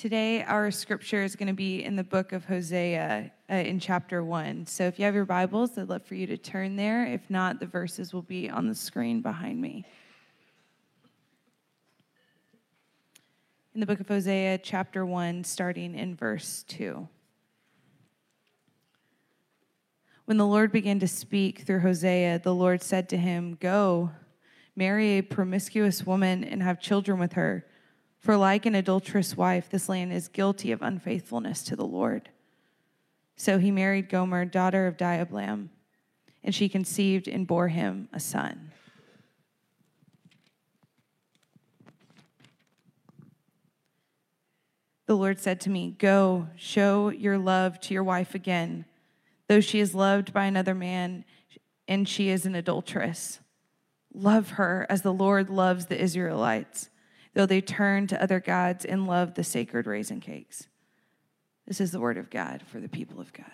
Today, our scripture is going to be in the book of Hosea uh, in chapter 1. So if you have your Bibles, I'd love for you to turn there. If not, the verses will be on the screen behind me. In the book of Hosea, chapter 1, starting in verse 2. When the Lord began to speak through Hosea, the Lord said to him, Go, marry a promiscuous woman and have children with her for like an adulterous wife, this land is guilty of unfaithfulness to the Lord. So he married Gomer, daughter of Diblaim, and she conceived and bore him a son. The Lord said to me, Go, show your love to your wife again, though she is loved by another man and she is an adulteress. Love her as the Lord loves the Israelites though they turn to other gods and love the sacred raisin cakes. This is the word of God for the people of God.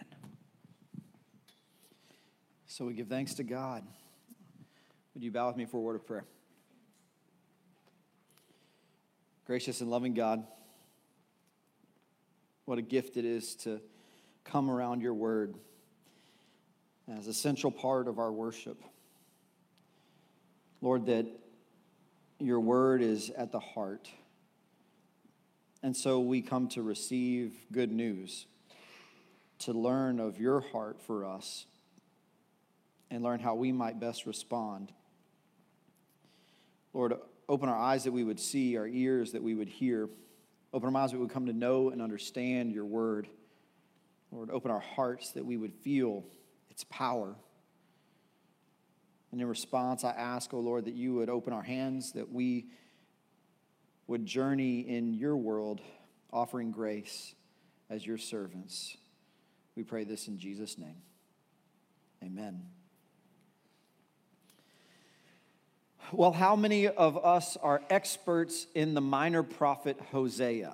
So we give thanks to God. Would you bow with me for a word of prayer? Gracious and loving God, what a gift it is to come around your word as a central part of our worship. Lord, that your word is at the heart. And so we come to receive good news, to learn of your heart for us, and learn how we might best respond. Lord, open our eyes that we would see, our ears that we would hear. Open our minds that we would come to know and understand your word. Lord, open our hearts that we would feel its power and in response, I ask, O oh Lord, that you would open our hands, that we would journey in your world, offering grace as your servants. We pray this in Jesus' name. Amen. Well, how many of us are experts in the minor prophet Hosea?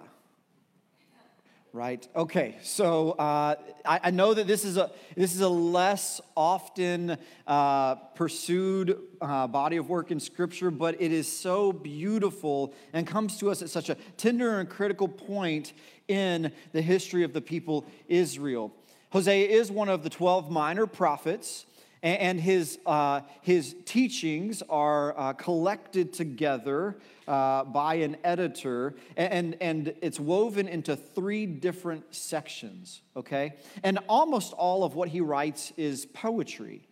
Right? Okay, so uh, I, I, know that this is a this is a less often uh, pursued uh, body of work in Scripture, but it is so beautiful and comes to us at such a tender and critical point in the history of the people Israel. Hosea is one of the twelve minor prophets and his, uh, his teachings are uh, collected together uh, by an editor, and, and it's woven into three different sections, okay? And almost all of what he writes is poetry.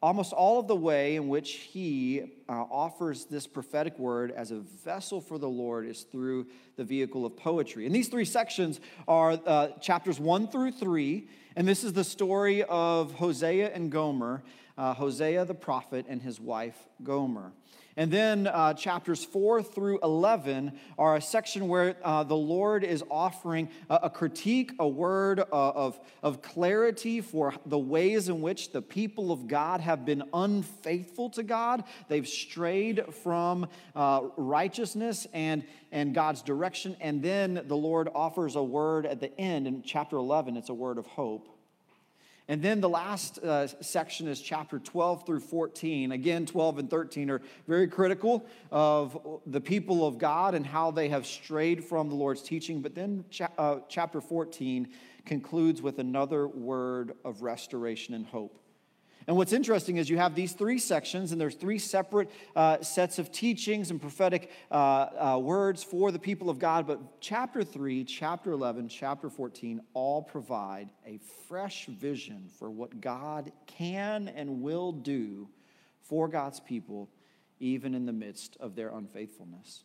Almost all of the way in which he uh, offers this prophetic word as a vessel for the Lord is through the vehicle of poetry. And these three sections are uh, chapters one through three, and this is the story of Hosea and Gomer, uh, Hosea the prophet and his wife Gomer. And then uh, chapters 4 through 11 are a section where uh, the Lord is offering a, a critique, a word uh, of, of clarity for the ways in which the people of God have been unfaithful to God. They've strayed from uh, righteousness and, and God's direction. And then the Lord offers a word at the end in chapter 11. It's a word of hope. And then the last uh, section is chapter 12 through 14. Again, 12 and 13 are very critical of the people of God and how they have strayed from the Lord's teaching. But then cha- uh, chapter 14 concludes with another word of restoration and hope. And what's interesting is you have these three sections, and there's three separate uh, sets of teachings and prophetic uh, uh, words for the people of God. But chapter 3, chapter 11, chapter 14 all provide a fresh vision for what God can and will do for God's people, even in the midst of their unfaithfulness.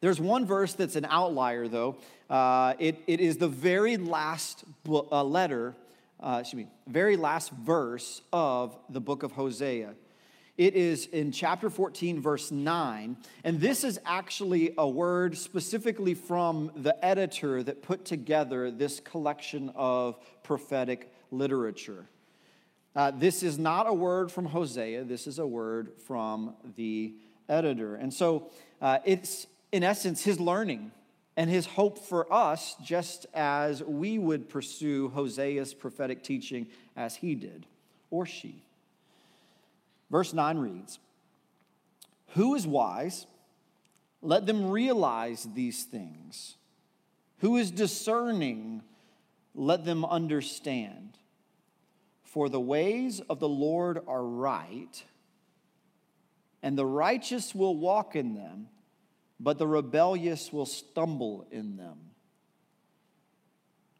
There's one verse that's an outlier, though. Uh, it, it is the very last uh, letter uh, excuse me, very last verse of the book of Hosea. It is in chapter 14, verse 9. And this is actually a word specifically from the editor that put together this collection of prophetic literature. Uh, this is not a word from Hosea, this is a word from the editor. And so uh, it's, in essence, his learning and his hope for us, just as we would pursue Hosea's prophetic teaching as he did, or she. Verse 9 reads Who is wise? Let them realize these things. Who is discerning? Let them understand. For the ways of the Lord are right, and the righteous will walk in them, but the rebellious will stumble in them.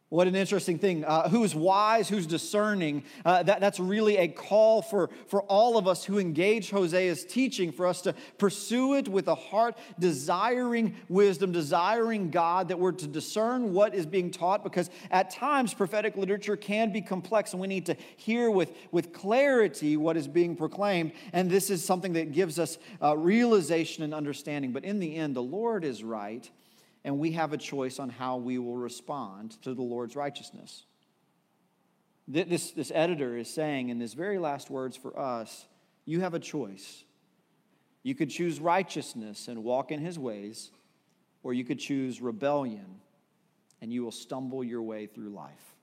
What an interesting thing. Uh, who's wise, who's discerning? Uh, that, that's really a call for, for all of us who engage Hosea's teaching, for us to pursue it with a heart desiring wisdom, desiring God, that we're to discern what is being taught, because at times prophetic literature can be complex and we need to hear with, with clarity what is being proclaimed. And this is something that gives us uh, realization and understanding. But in the end, the Lord is right and we have a choice on how we will respond to the Lord's righteousness. This, this editor is saying in his very last words for us you have a choice. You could choose righteousness and walk in his ways, or you could choose rebellion and you will stumble your way through life.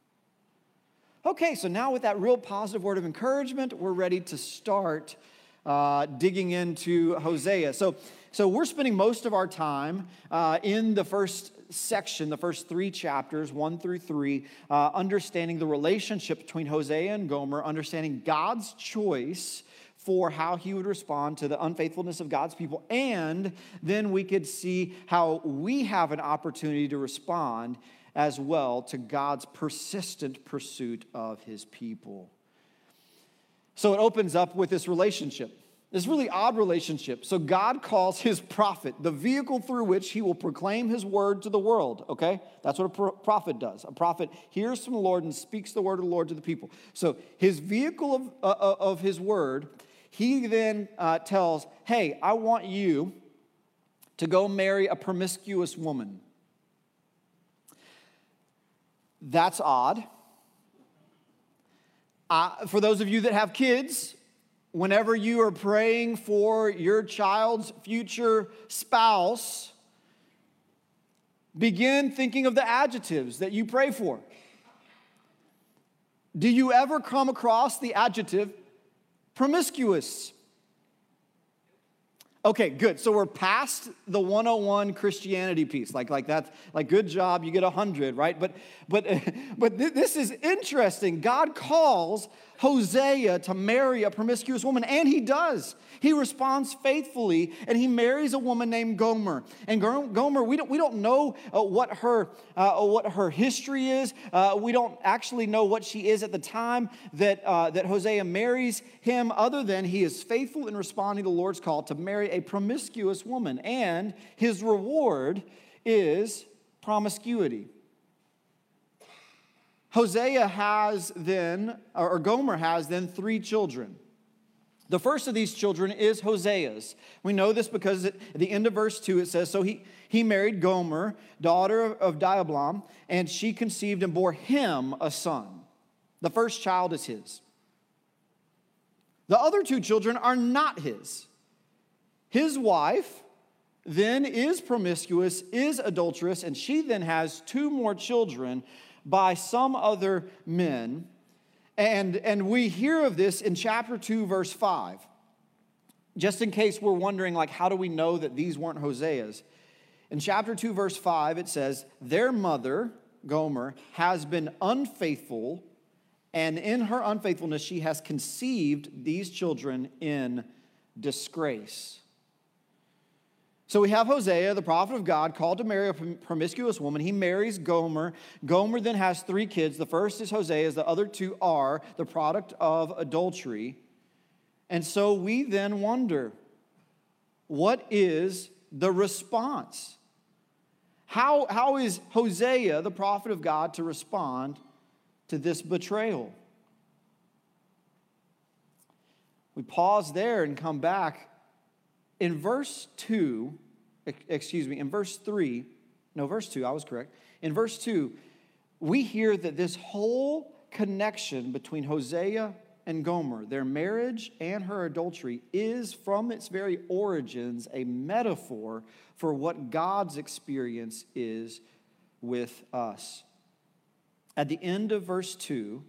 Okay, so now with that real positive word of encouragement, we're ready to start uh, digging into Hosea. So, so we're spending most of our time uh, in the first section, the first three chapters, one through three, uh, understanding the relationship between Hosea and Gomer, understanding God's choice for how he would respond to the unfaithfulness of God's people. And then we could see how we have an opportunity to respond as well to God's persistent pursuit of his people. So it opens up with this relationship. This really odd relationship. So God calls his prophet the vehicle through which he will proclaim his word to the world, okay? That's what a prophet does. A prophet hears from the Lord and speaks the word of the Lord to the people. So his vehicle of, uh, uh of his word, he then uh, tells, hey, I want you to go marry a promiscuous woman. That's odd. For those of you that have kids, whenever you are praying for your child's future spouse, begin thinking of the adjectives that you pray for. Do you ever come across the adjective promiscuous? Okay, good. So we're past the 101 Christianity piece. Like, like that's like good job, you get a hundred, right? But but but this is interesting. God calls Hosea to marry a promiscuous woman, and he does. He responds faithfully, and he marries a woman named Gomer. And Gomer, we don't we don't know uh, what her uh, what her history is. Uh, we don't actually know what she is at the time that uh, that Hosea marries him, other than he is faithful in responding to the Lord's call to marry a promiscuous woman. And his reward is promiscuity. Hosea has then, or Gomer has then three children. The first of these children is Hosea's. We know this because at the end of verse 2 it says, So he, he married Gomer, daughter of Diblaim, and she conceived and bore him a son. The first child is his. The other two children are not his. His wife then is promiscuous, is adulterous, and she then has two more children by some other men. And, and we hear of this in chapter 2, verse 5. Just in case we're wondering, like, how do we know that these weren't Hosea's? In chapter 2, verse 5, it says, Their mother, Gomer, has been unfaithful, and in her unfaithfulness, she has conceived these children in disgrace. So we have Hosea, the prophet of God, called to marry a promiscuous woman. He marries Gomer. Gomer then has three kids. The first is Hosea, the other two are the product of adultery. And so we then wonder what is the response? How, how is Hosea, the prophet of God, to respond to this betrayal? We pause there and come back in verse 2, excuse me, in verse 3, no, verse 2, I was correct. In verse 2, we hear that this whole connection between Hosea and Gomer, their marriage and her adultery, is from its very origins a metaphor for what God's experience is with us. At the end of verse 2,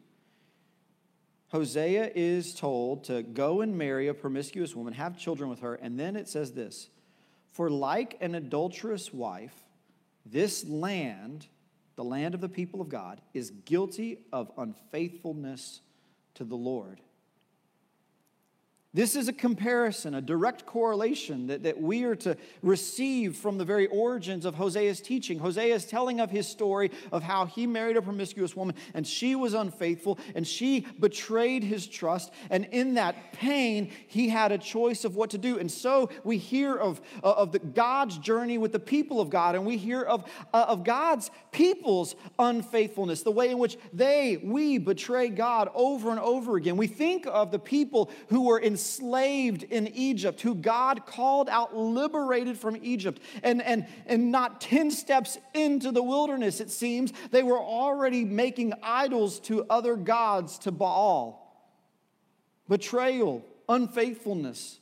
Hosea is told to go and marry a promiscuous woman, have children with her, and then it says this For like an adulterous wife, this land the land of the people of God, is guilty of unfaithfulness to the Lord. This is a comparison, a direct correlation that, that we are to receive from the very origins of Hosea's teaching. Hosea is telling of his story of how he married a promiscuous woman and she was unfaithful and she betrayed his trust. And in that pain, he had a choice of what to do. And so we hear of, of the, God's journey with the people of God and we hear of, uh, of God's people's unfaithfulness, the way in which they, we betray God over and over again. We think of the people who were in enslaved in Egypt, who God called out, liberated from Egypt. And, and, and not 10 steps into the wilderness, it seems, they were already making idols to other gods, to Baal. Betrayal, unfaithfulness.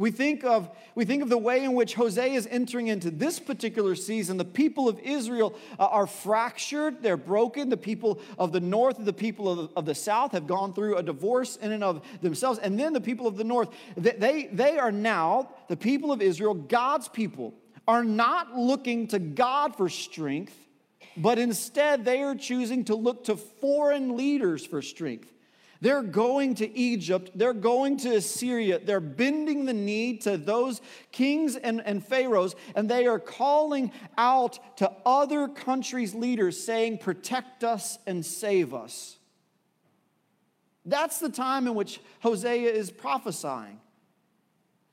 We think, of, we think of the way in which Hosea is entering into this particular season. The people of Israel uh, are fractured, they're broken. The people of the north and the people of, of the south have gone through a divorce in and of themselves. And then the people of the north, they, they are now, the people of Israel, God's people, are not looking to God for strength, but instead they are choosing to look to foreign leaders for strength. They're going to Egypt, they're going to Assyria, they're bending the knee to those kings and, and pharaohs, and they are calling out to other countries' leaders, saying, Protect us and save us. That's the time in which Hosea is prophesying,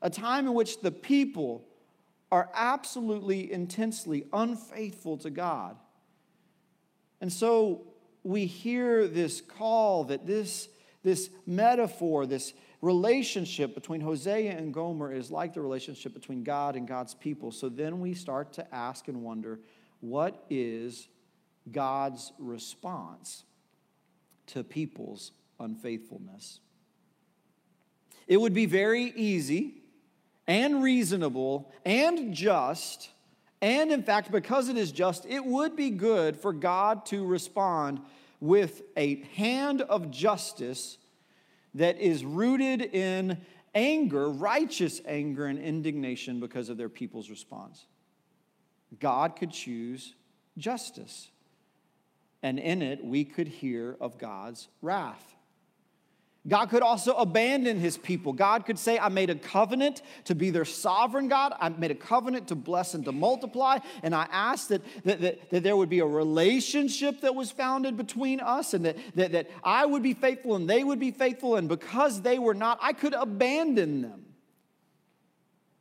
a time in which the people are absolutely intensely unfaithful to God. And so we hear this call that this this metaphor, this relationship between Hosea and Gomer is like the relationship between God and God's people. So then we start to ask and wonder what is God's response to people's unfaithfulness? It would be very easy and reasonable and just, and in fact, because it is just, it would be good for God to respond with a hand of justice that is rooted in anger, righteous anger, and indignation because of their people's response. God could choose justice, and in it we could hear of God's wrath. God could also abandon his people. God could say, I made a covenant to be their sovereign God. I made a covenant to bless and to multiply. And I asked that, that, that, that there would be a relationship that was founded between us and that, that, that I would be faithful and they would be faithful. And because they were not, I could abandon them.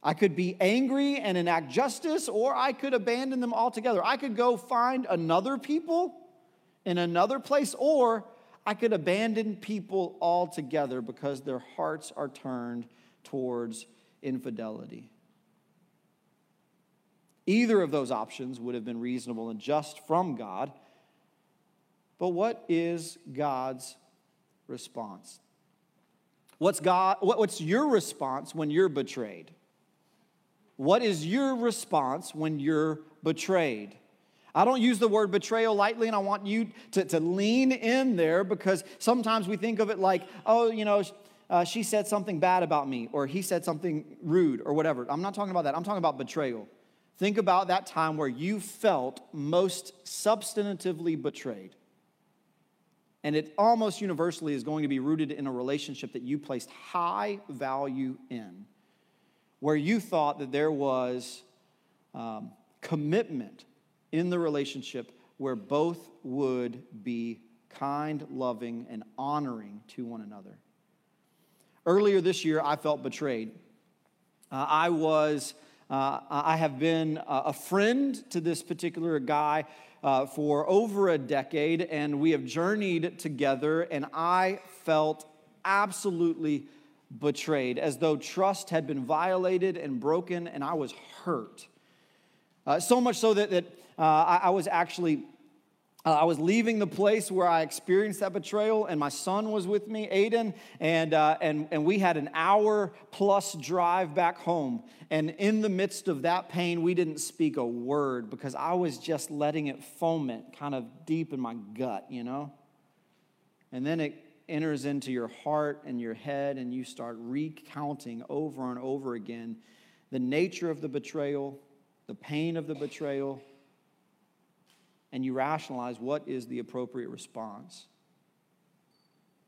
I could be angry and enact justice, or I could abandon them altogether. I could go find another people in another place, or I could abandon people altogether because their hearts are turned towards infidelity. Either of those options would have been reasonable and just from God. But what is God's response? What's, God, what's your response when you're betrayed? What is your response when you're betrayed? I don't use the word betrayal lightly, and I want you to, to lean in there because sometimes we think of it like, oh, you know, uh, she said something bad about me, or he said something rude, or whatever. I'm not talking about that. I'm talking about betrayal. Think about that time where you felt most substantively betrayed. And it almost universally is going to be rooted in a relationship that you placed high value in, where you thought that there was um, commitment in the relationship where both would be kind, loving, and honoring to one another. Earlier this year, I felt betrayed. Uh, I was, uh, I have been a friend to this particular guy uh, for over a decade, and we have journeyed together, and I felt absolutely betrayed, as though trust had been violated and broken, and I was hurt. Uh, so much so that, that uh, I, I, was actually uh, I was leaving the place where I experienced that betrayal, and my son was with me, Aiden, and, uh, and, and we had an hour plus drive back home. And in the midst of that pain, we didn't speak a word because I was just letting it foment kind of deep in my gut, you know? And then it enters into your heart and your head, and you start recounting over and over again the nature of the betrayal, the pain of the betrayal, and you rationalize what is the appropriate response.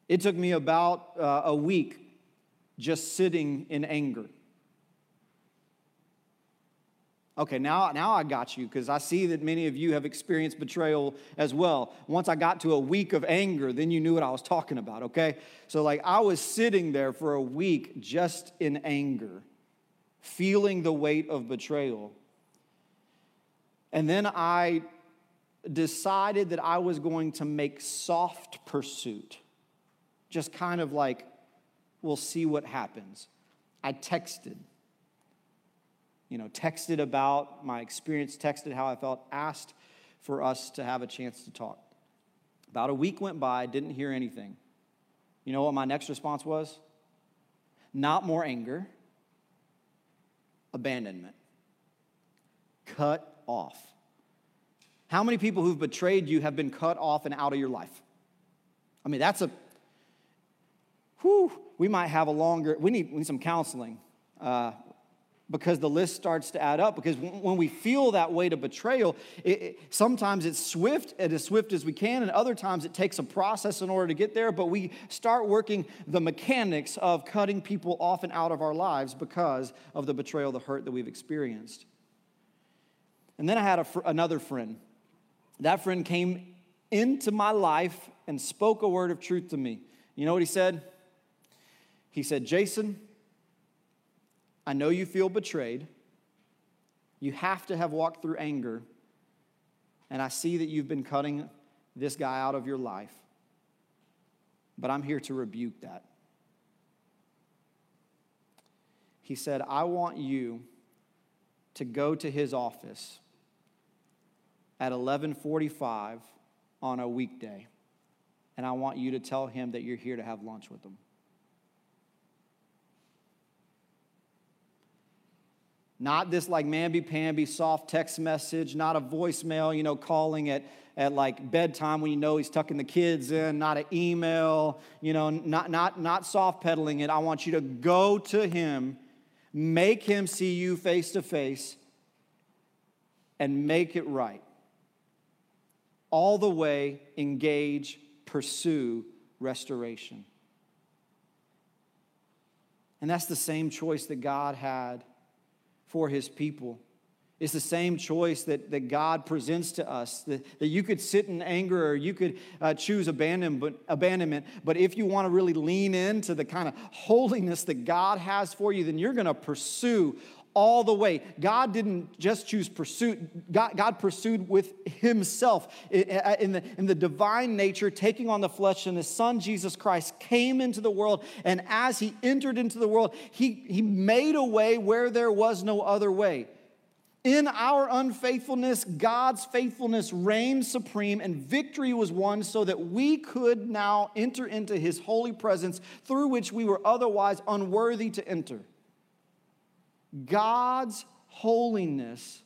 It took me about uh, a week just sitting in anger. Okay, now, now I got you because I see that many of you have experienced betrayal as well. Once I got to a week of anger, then you knew what I was talking about, okay? So, like, I was sitting there for a week just in anger, feeling the weight of betrayal. And then I decided that I was going to make soft pursuit, just kind of like, we'll see what happens. I texted you know, texted about my experience, texted how I felt, asked for us to have a chance to talk. About a week went by, didn't hear anything. You know what my next response was? Not more anger, abandonment. Cut off. How many people who've betrayed you have been cut off and out of your life? I mean, that's a, whew, we might have a longer, we need, we need some counseling. Uh, because the list starts to add up. Because when we feel that weight of betrayal, it, it, sometimes it's swift and as swift as we can, and other times it takes a process in order to get there. But we start working the mechanics of cutting people off and out of our lives because of the betrayal, the hurt that we've experienced. And then I had fr- another friend. That friend came into my life and spoke a word of truth to me. You know what he said? He said, Jason, I know you feel betrayed. You have to have walked through anger. And I see that you've been cutting this guy out of your life. But I'm here to rebuke that. He said, I want you to go to his office at 11:45 on a weekday and I want you to tell him that you're here to have lunch with him. Not this like mamby-pamby soft text message, not a voicemail, you know, calling at, at like bedtime when you know he's tucking the kids in, not an email, you know, not, not, not soft pedaling it. I want you to go to him, make him see you face to face, and make it right. All the way engage, pursue restoration. And that's the same choice that God had for his people. It's the same choice that, that God presents to us that, that you could sit in anger or you could uh, choose abandonment, abandonment. But if you want to really lean into the kind of holiness that God has for you, then you're going to pursue all the way. God didn't just choose pursuit, God, God pursued with Himself in the, in the divine nature, taking on the flesh, and His Son Jesus Christ came into the world. And as He entered into the world, He, he made a way where there was no other way. In our unfaithfulness, God's faithfulness reigned supreme, and victory was won so that we could now enter into His holy presence through which we were otherwise unworthy to enter. God's holiness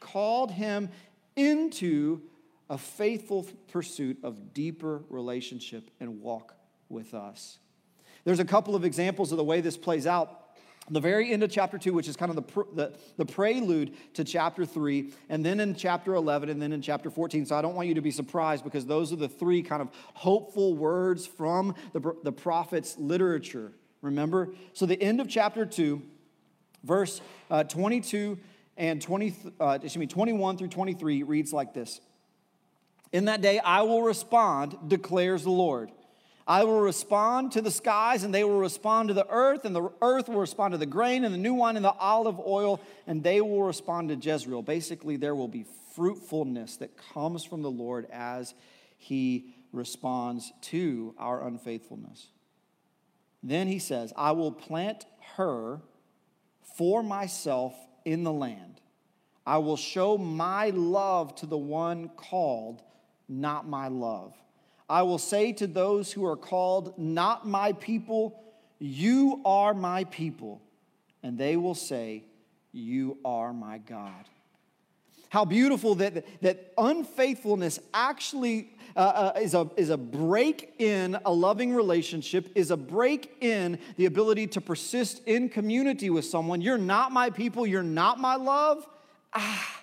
called him into a faithful pursuit of deeper relationship and walk with us. There's a couple of examples of the way this plays out. The very end of chapter 2, which is kind of the, the, the, prelude to chapter 3, and then in chapter 11, and then in chapter 14. So I don't want you to be surprised because those are the three kind of hopeful words from the, the prophet's literature. Remember? So the end of chapter 2 Verse uh, 22 and 20, uh, excuse me, 21 through 23 reads like this In that day I will respond, declares the Lord. I will respond to the skies, and they will respond to the earth, and the earth will respond to the grain and the new wine and the olive oil, and they will respond to Jezreel. Basically, there will be fruitfulness that comes from the Lord as he responds to our unfaithfulness. Then he says, I will plant her for myself in the land. I will show my love to the one called, not my love. I will say to those who are called, not my people, you are my people. And they will say, You are my God. How beautiful that, that unfaithfulness actually uh, uh, is, a, is a break in a loving relationship, is a break in the ability to persist in community with someone. You're not my people, you're not my love. Ah.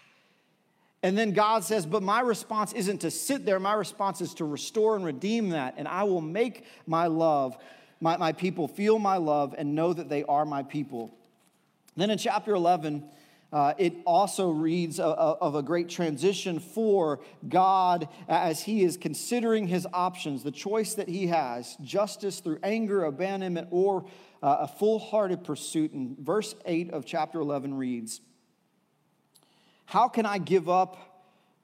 And then God says, But my response isn't to sit there. My response is to restore and redeem that. And I will make my love, my, my people feel my love and know that they are my people. Then in chapter 11, uh, it also reads of a great transition for God as he is considering his options, the choice that he has justice through anger, abandonment, or uh, a full hearted pursuit. And verse 8 of chapter 11 reads How can I give up?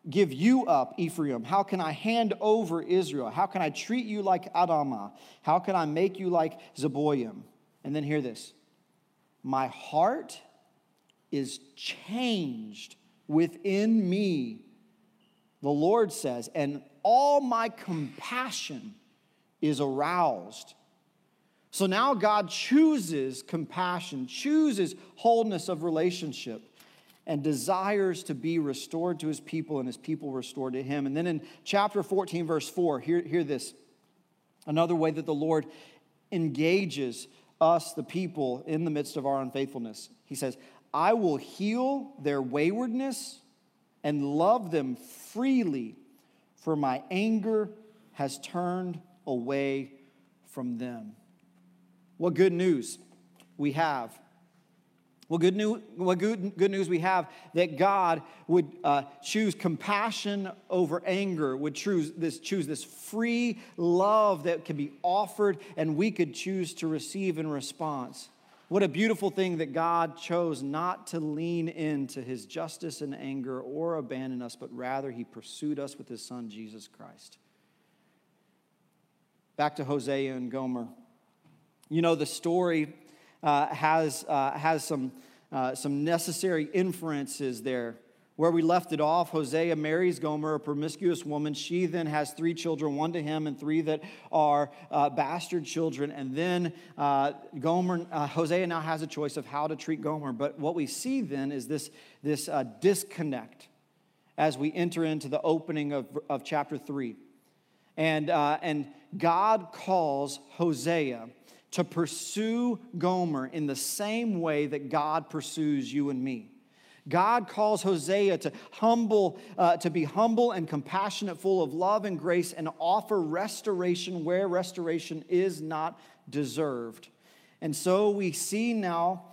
Give you up, Ephraim? How can I hand over Israel? How can I treat you like Adamah? How can I make you like Zeboim? And then hear this My heart is changed within me, the Lord says, and all my compassion is aroused. So now God chooses compassion, chooses wholeness of relationship, and desires to be restored to his people and his people restored to him. And then in chapter 14, verse 4, hear, hear this another way that the Lord engages us, the people, in the midst of our unfaithfulness. He says, I will heal their waywardness and love them freely, for my anger has turned away from them. What good news we have. Well, good news, what good, good news we have that God would uh, choose compassion over anger, would choose this, choose this free love that can be offered and we could choose to receive in response. What a beautiful thing that God chose not to lean into his justice and anger or abandon us, but rather he pursued us with his son, Jesus Christ. Back to Hosea and Gomer. You know, the story uh, has, uh, has some, uh, some necessary inferences there. Where we left it off, Hosea marries Gomer, a promiscuous woman. She then has three children, one to him and three that are uh, bastard children. And then uh, Gomer, uh, Hosea now has a choice of how to treat Gomer. But what we see then is this, this uh, disconnect as we enter into the opening of, of chapter 3. And, uh, and God calls Hosea to pursue Gomer in the same way that God pursues you and me. God calls Hosea to humble, uh, to be humble and compassionate, full of love and grace, and offer restoration where restoration is not deserved. And so we see now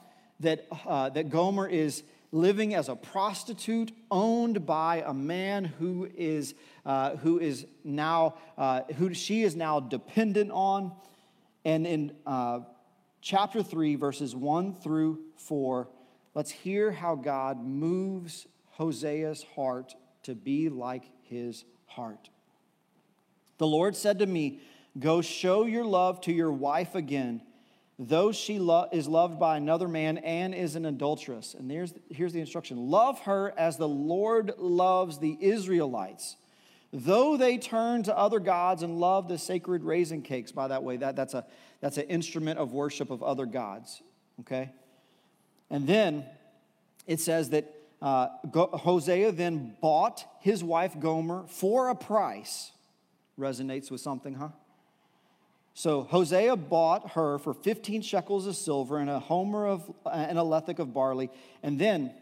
that, uh, that Gomer is living as a prostitute owned by a man who is, uh, who is now, uh, who she is now dependent on. And in uh, chapter 3, verses 1 through 4, Let's hear how God moves Hosea's heart to be like his heart. The Lord said to me, Go show your love to your wife again, though she lo- is loved by another man and is an adulteress. And there's, here's the instruction Love her as the Lord loves the Israelites. Though they turn to other gods and love the sacred raisin cakes, by that way, that, that's, a, that's an instrument of worship of other gods, okay? And then it says that uh, Hosea then bought his wife Gomer for a price. Resonates with something, huh? So Hosea bought her for 15 shekels of silver and a homer of and a lethek of barley. And then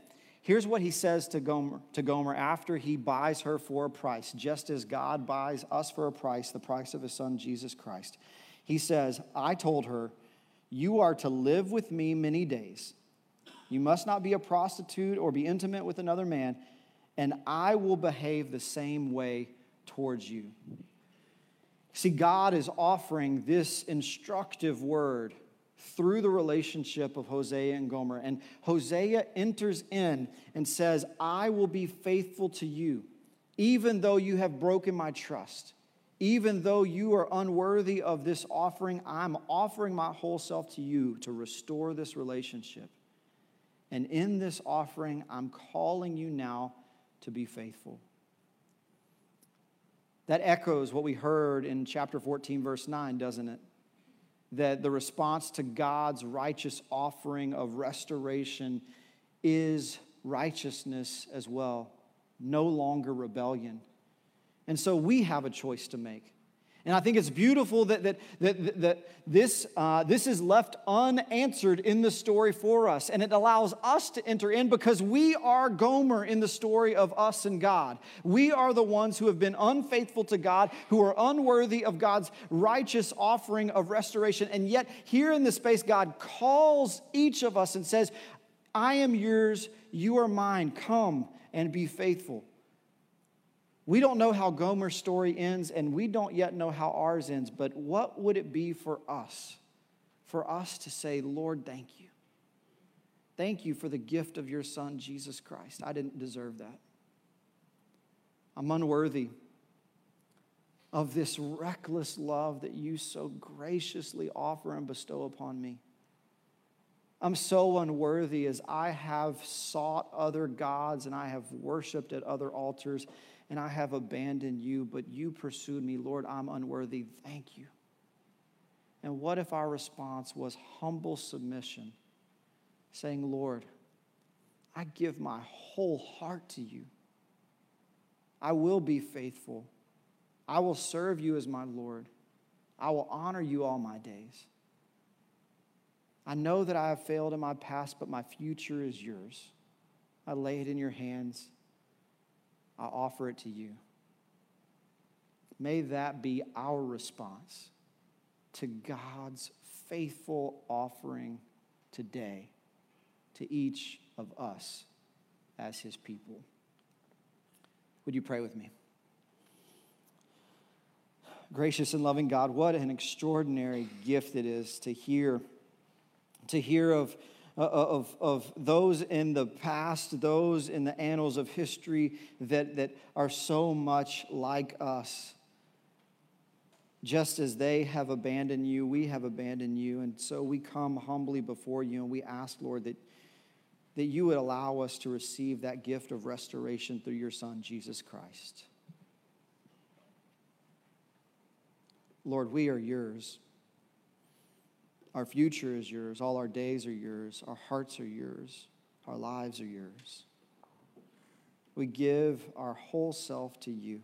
here's what he says to Gomer, to Gomer after he buys her for a price, just as God buys us for a price, the price of his son Jesus Christ. He says, I told her, You are to live with me many days you must not be a prostitute or be intimate with another man, and I will behave the same way towards you. See, God is offering this instructive word through the relationship of Hosea and Gomer. And Hosea enters in and says, I will be faithful to you, even though you have broken my trust. Even though you are unworthy of this offering, I'm offering my whole self to you to restore this relationship. And in this offering, I'm calling you now to be faithful. That echoes what we heard in chapter 14, verse 9, doesn't it? That the response to God's righteous offering of restoration is righteousness as well, no longer rebellion. And so we have a choice to make. And I think it's beautiful that, that, that, that this, uh, this is left unanswered in the story for us. And it allows us to enter in because we are Gomer in the story of us and God. We are the ones who have been unfaithful to God, who are unworthy of God's righteous offering of restoration. And yet, here in this space, God calls each of us and says, I am yours, you are mine. Come and be faithful. We don't know how Gomer's story ends, and we don't yet know how ours ends, but what would it be for us? For us to say, Lord, thank you. Thank you for the gift of your Son, Jesus Christ. I didn't deserve that. I'm unworthy of this reckless love that you so graciously offer and bestow upon me. I'm so unworthy as I have sought other gods and I have worshiped at other altars and I have abandoned you, but you pursued me. Lord, I'm unworthy. Thank you. And what if our response was humble submission, saying, Lord, I give my whole heart to you. I will be faithful. I will serve you as my Lord. I will honor you all my days. I know that I have failed in my past, but my future is yours. I lay it in your hands. I offer it to you. May that be our response to God's faithful offering today to each of us as his people. Would you pray with me? Gracious and loving God, what an extraordinary gift it is to hear to hear of Uh, uh, of, of those in the past, those in the annals of history that, that are so much like us. Just as they have abandoned you, we have abandoned you. And so we come humbly before you and we ask, Lord, that, that you would allow us to receive that gift of restoration through your Son, Jesus Christ. Lord, we are yours. Our future is yours. All our days are yours. Our hearts are yours. Our lives are yours. We give our whole self to you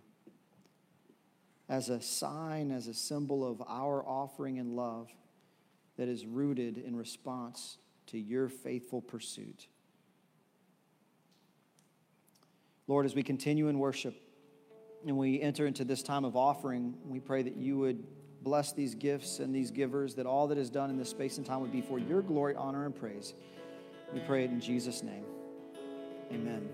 as a sign, as a symbol of our offering and love that is rooted in response to your faithful pursuit. Lord, as we continue in worship and we enter into this time of offering, we pray that you would bless these gifts and these givers, that all that is done in this space and time would be for your glory, honor, and praise. We pray it in Jesus' name. Amen.